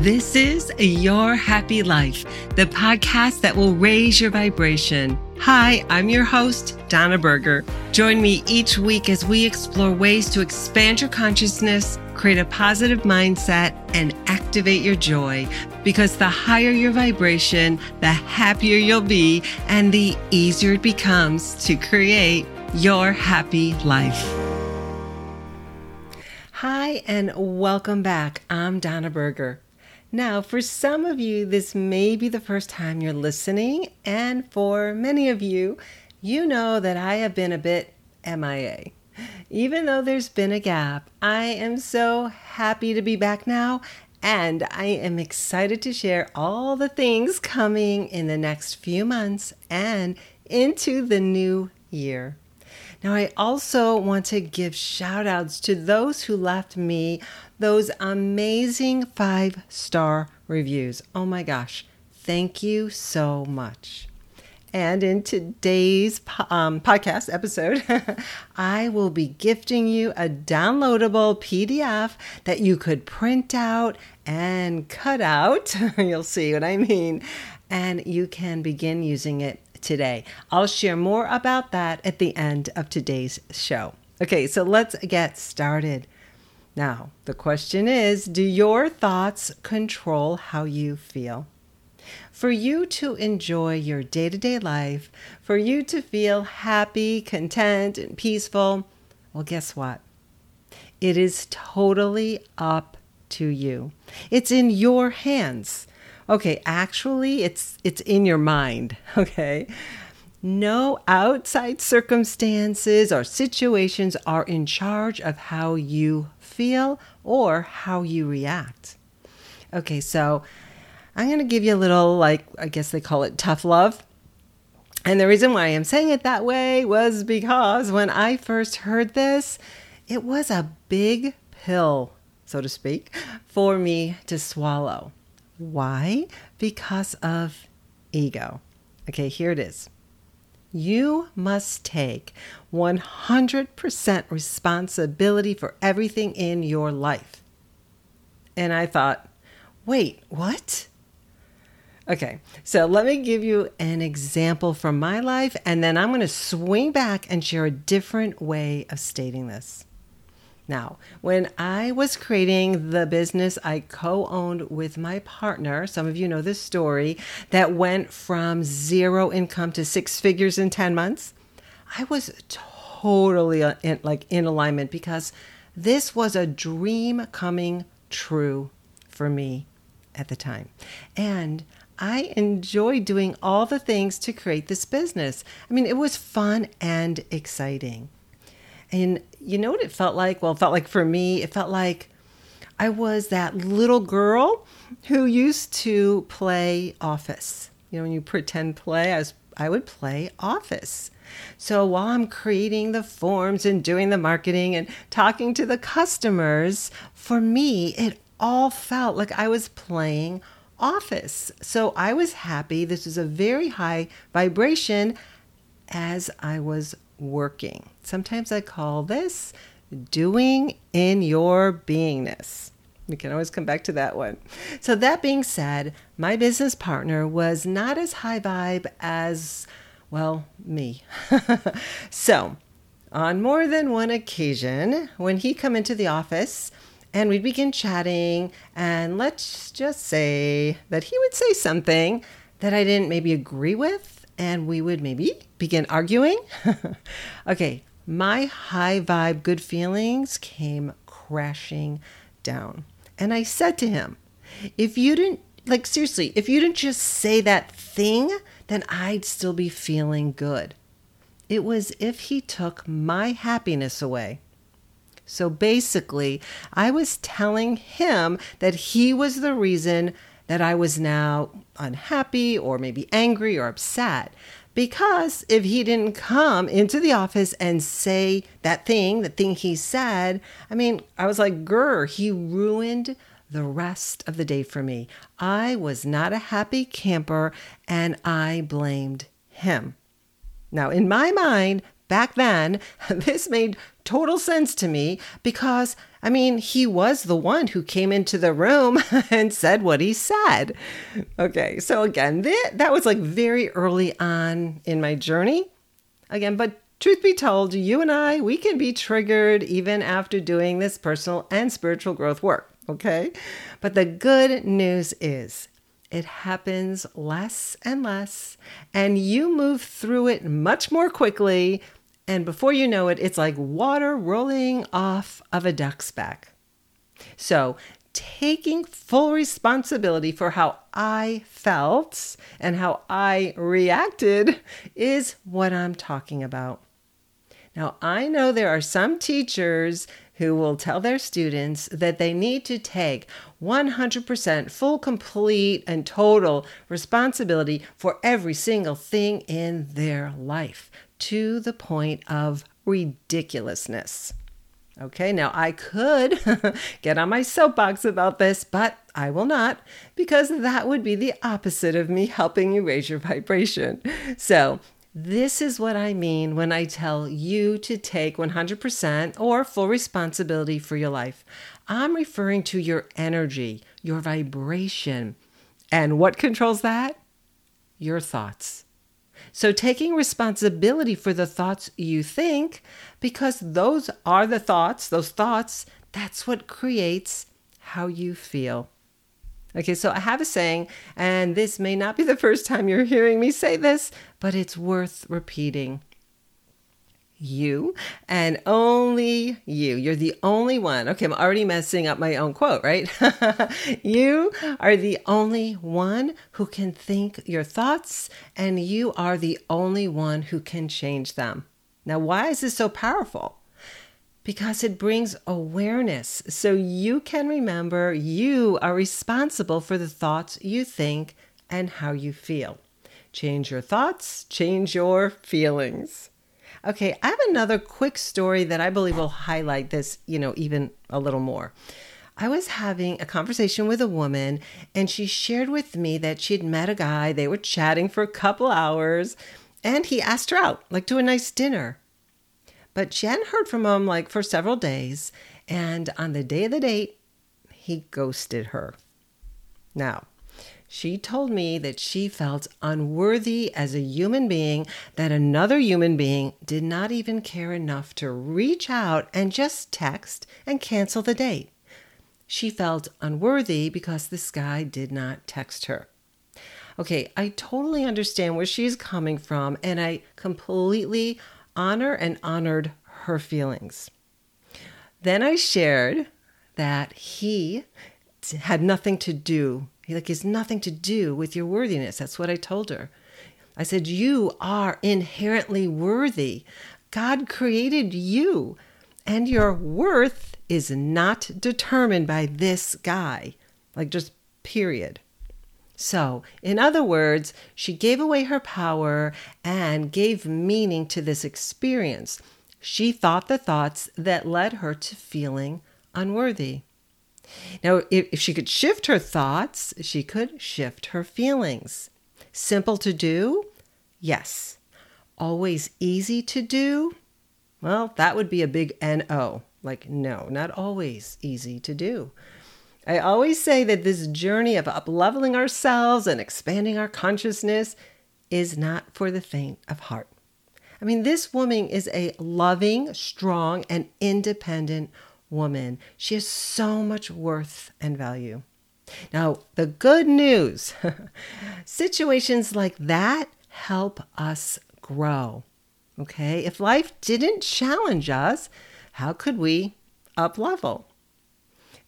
This is Your Happy Life, the podcast that will raise your vibration. Hi, I'm your host, Donna Burgher. Join me each week as we explore ways to expand your consciousness, create a positive mindset, and activate your joy. Because the higher your vibration, the happier you'll be, and the easier it becomes to create your happy life. Hi, and welcome back. I'm Donna Burgher. Now, for some of you, this may be the first time you're listening, and for many of you, you know that I have been a bit MIA. Even though there's been a gap, I am so happy to be back now, and I am excited to share all the things coming in the next few months and into the new year. Now, I also want to give shout outs to those who left me those amazing five star reviews. Oh my gosh, thank you so much. And in today's um, podcast episode, I will be gifting you a downloadable PDF that you could print out and cut out. You'll see what I mean. And you can begin using it today. I'll share more about that at the end of today's show. Okay, so let's get started. Now, the question is Do your thoughts control how you feel? For you to enjoy your day to day life, for you to feel happy, content, and peaceful, well, guess what? It is totally up to you. It's in your hands. Okay, actually it's it's in your mind, okay? No outside circumstances or situations are in charge of how you feel or how you react. Okay, so I'm going to give you a little, like, I guess they call it tough love. And the reason why I'm saying it that way was because when I first heard this, it was a big pill, so to speak, for me to swallow. Why? Because of ego. Okay, here it is. You must take 100% responsibility for everything in your life. And I thought, wait, what? Okay, so let me give you an example from my life, and then I'm going to swing back and share a different way of stating this. Now, when I was creating the business I co owned with my partner, some of you know this story, that went from zero income to six figures in 10 months, I was totally uh, in, like in alignment because this was a dream coming true for me at the time. And I enjoyed doing all the things to create this business. I mean, it was fun and exciting. And you know what it felt like? Well, it felt like for me, it felt like I was that little girl who used to play office. You know, when you pretend play, I was I would play office. So while I'm creating the forms and doing the marketing and talking to the customers, for me, it all felt like I was playing office. So I was happy. This was a very high vibration as I was working. Sometimes I call this doing in your beingness. We can always come back to that one. So, that being said, my business partner was not as high vibe as, well, me. so, on more than one occasion, when he come into the office and we'd begin chatting, and let's just say that he would say something that I didn't maybe agree with, and we would maybe begin arguing. okay, my high vibe, good feelings came crashing down. And I said to him, if you didn't, like, seriously, if you didn't just say that thing, then I'd still be feeling good. It was if he took my happiness away. So basically, I was telling him that he was the reason that I was now unhappy or maybe angry or upset. Because if he didn't come into the office and say that thing, the thing he said, I mean, I was like, grr, he ruined the rest of the day for me. I was not a happy camper and I blamed him. Now, in my mind, back then, this made total sense to me because, I mean, he was the one who came into the room and said what he said. Okay, so again, that, that was like very early on in my journey. Again, but truth be told, you and I, we can be triggered even after doing this personal and spiritual growth work. Okay, but the good news is it happens less and less, and you move through it much more quickly. And before you know it, it's like water rolling off of a duck's back. So, taking full responsibility for how I felt and how I reacted is what I'm talking about. Now, I know there are some teachers who will tell their students that they need to take 100% full, complete, and total responsibility for every single thing in their life to the point of ridiculousness. Okay, now I could get on my soapbox about this, but I will not because that would be the opposite of me helping you raise your vibration. So this is what I mean when I tell you to take 100% or full responsibility for your life. I'm referring to your energy, your vibration. And what controls that? Your thoughts. So, taking responsibility for the thoughts you think, because those are the thoughts, those thoughts, that's what creates how you feel. Okay, so I have a saying, and this may not be the first time you're hearing me say this, but it's worth repeating. You and only you. You're the only one. Okay, I'm already messing up my own quote, right? you are the only one who can think your thoughts, and you are the only one who can change them. Now, why is this so powerful? Because it brings awareness so you can remember you are responsible for the thoughts you think and how you feel. Change your thoughts, change your feelings. Okay, I have another quick story that I believe will highlight this, you know, even a little more. I was having a conversation with a woman, and she shared with me that she'd met a guy. They were chatting for a couple hours, and he asked her out, like to a nice dinner. But she hadn't heard from him like for several days. And on the day of the date, he ghosted her. Now, she told me that she felt unworthy as a human being, that another human being did not even care enough to reach out and just text and cancel the date. She felt unworthy because this guy did not text her. Okay, I totally understand where she's coming from, and I completely honor and honored her feelings. Then I shared that he had nothing to do. He like has nothing to do with your worthiness. That's what I told her. I said you are inherently worthy. God created you, and your worth is not determined by this guy. Like just period. So, in other words, she gave away her power and gave meaning to this experience. She thought the thoughts that led her to feeling unworthy. Now, if, she could shift her thoughts, she could shift her feelings. Simple to do? Yes. Always easy to do? Well, that would be a big NO. Like, no, not always easy to do. I always say that this journey of upleveling ourselves and expanding our consciousness is not for the faint of heart. I mean, this woman is a loving, strong, and independent woman. She has so much worth and value. Now, the good news situations like that help us grow. Okay? If life didn't challenge us, how could we up level?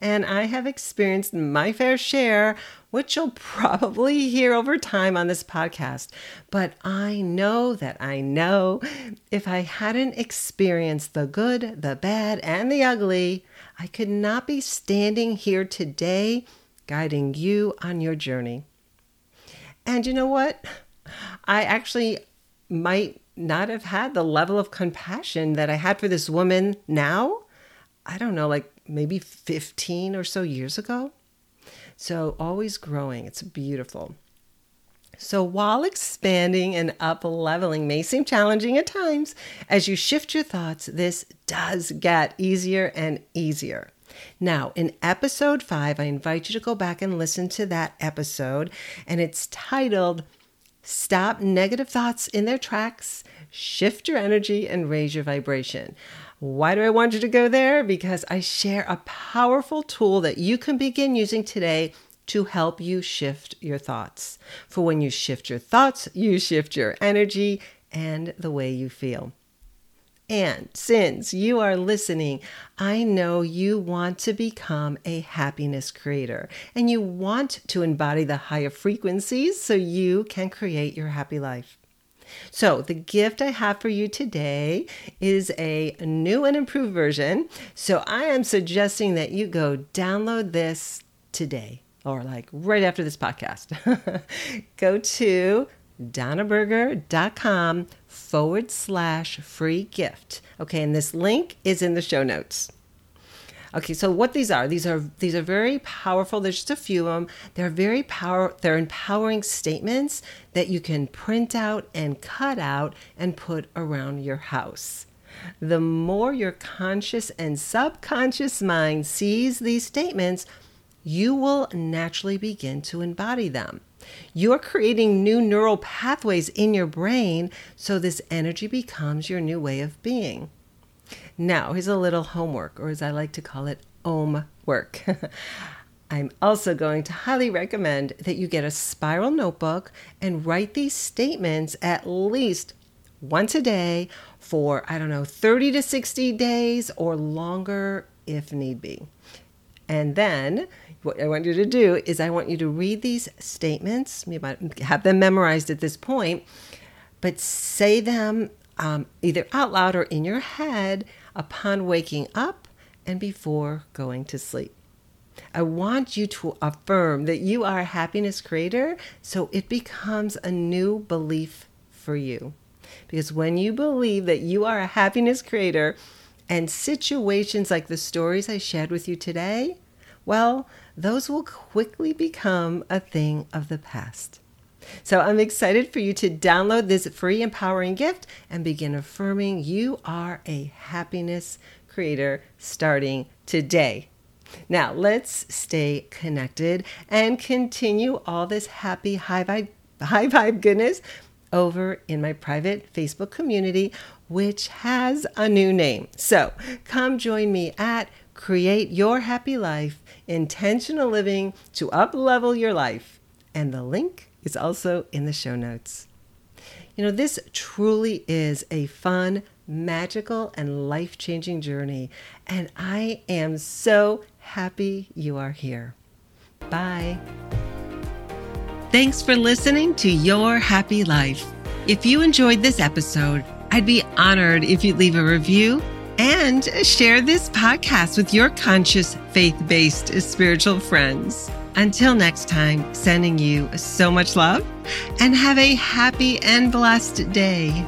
And I have experienced my fair share, which you'll probably hear over time on this podcast. But I know that I know if I hadn't experienced the good, the bad, and the ugly, I could not be standing here today guiding you on your journey. And you know what? I actually might not have had the level of compassion that I had for this woman now. I don't know, like maybe 15 or so years ago. So always growing. It's beautiful. So, while expanding and up leveling may seem challenging at times, as you shift your thoughts, this does get easier and easier. Now, in episode five, I invite you to go back and listen to that episode, and it's titled Stop Negative Thoughts in Their Tracks, Shift Your Energy, and Raise Your Vibration. Why do I want you to go there? Because I share a powerful tool that you can begin using today to help you shift your thoughts. For when you shift your thoughts, you shift your energy and the way you feel. And since you are listening, I know you want to become a happiness creator and you want to embody the higher frequencies so you can create your happy life. So, the gift I have for you today is a new and improved version. So, I am suggesting that you go download this today or like right after this podcast, go to donnaburgher.com forward slash free gift. Okay, and this link is in the show notes. Okay, so what these are, these are these are very powerful. There's just a few of them. They're very power they're empowering statements that you can print out and cut out and put around your house. The more your conscious and subconscious mind sees these statements, you will naturally begin to embody them. You're creating new neural pathways in your brain, so this energy becomes your new way of being. Now, here's a little homework, or as I like to call it, OM work. I'm also going to highly recommend that you get a spiral notebook and write these statements at least once a day for, I don't know, 30 to 60 days or longer if need be. And then what I want you to do is I want you to read these statements, have them memorized at this point, but say them um, either out loud or in your head upon waking up and before going to sleep. I want you to affirm that you are a happiness creator so it becomes a new belief for you. Because when you believe that you are a happiness creator and situations like the stories I shared with you today, well, those will quickly become a thing of the past. So I'm excited for you to download this free empowering gift and begin affirming you are a happiness creator starting today. Now, let's stay connected and continue all this happy high vibe, high vibe goodness over in my private Facebook community, which has a new name. So come join me at Create Your Happy Life intentional living to up level your life. And the link is also in the show notes. You know, this truly is a fun, magical, and life changing journey. And I am so happy you are here. Bye. Thanks for listening to Your Happy Life. If you enjoyed this episode, I'd be honored if you'd leave a review and share this podcast with your conscious, faith based spiritual friends. Until next time, sending you so much love and have a happy and blessed day.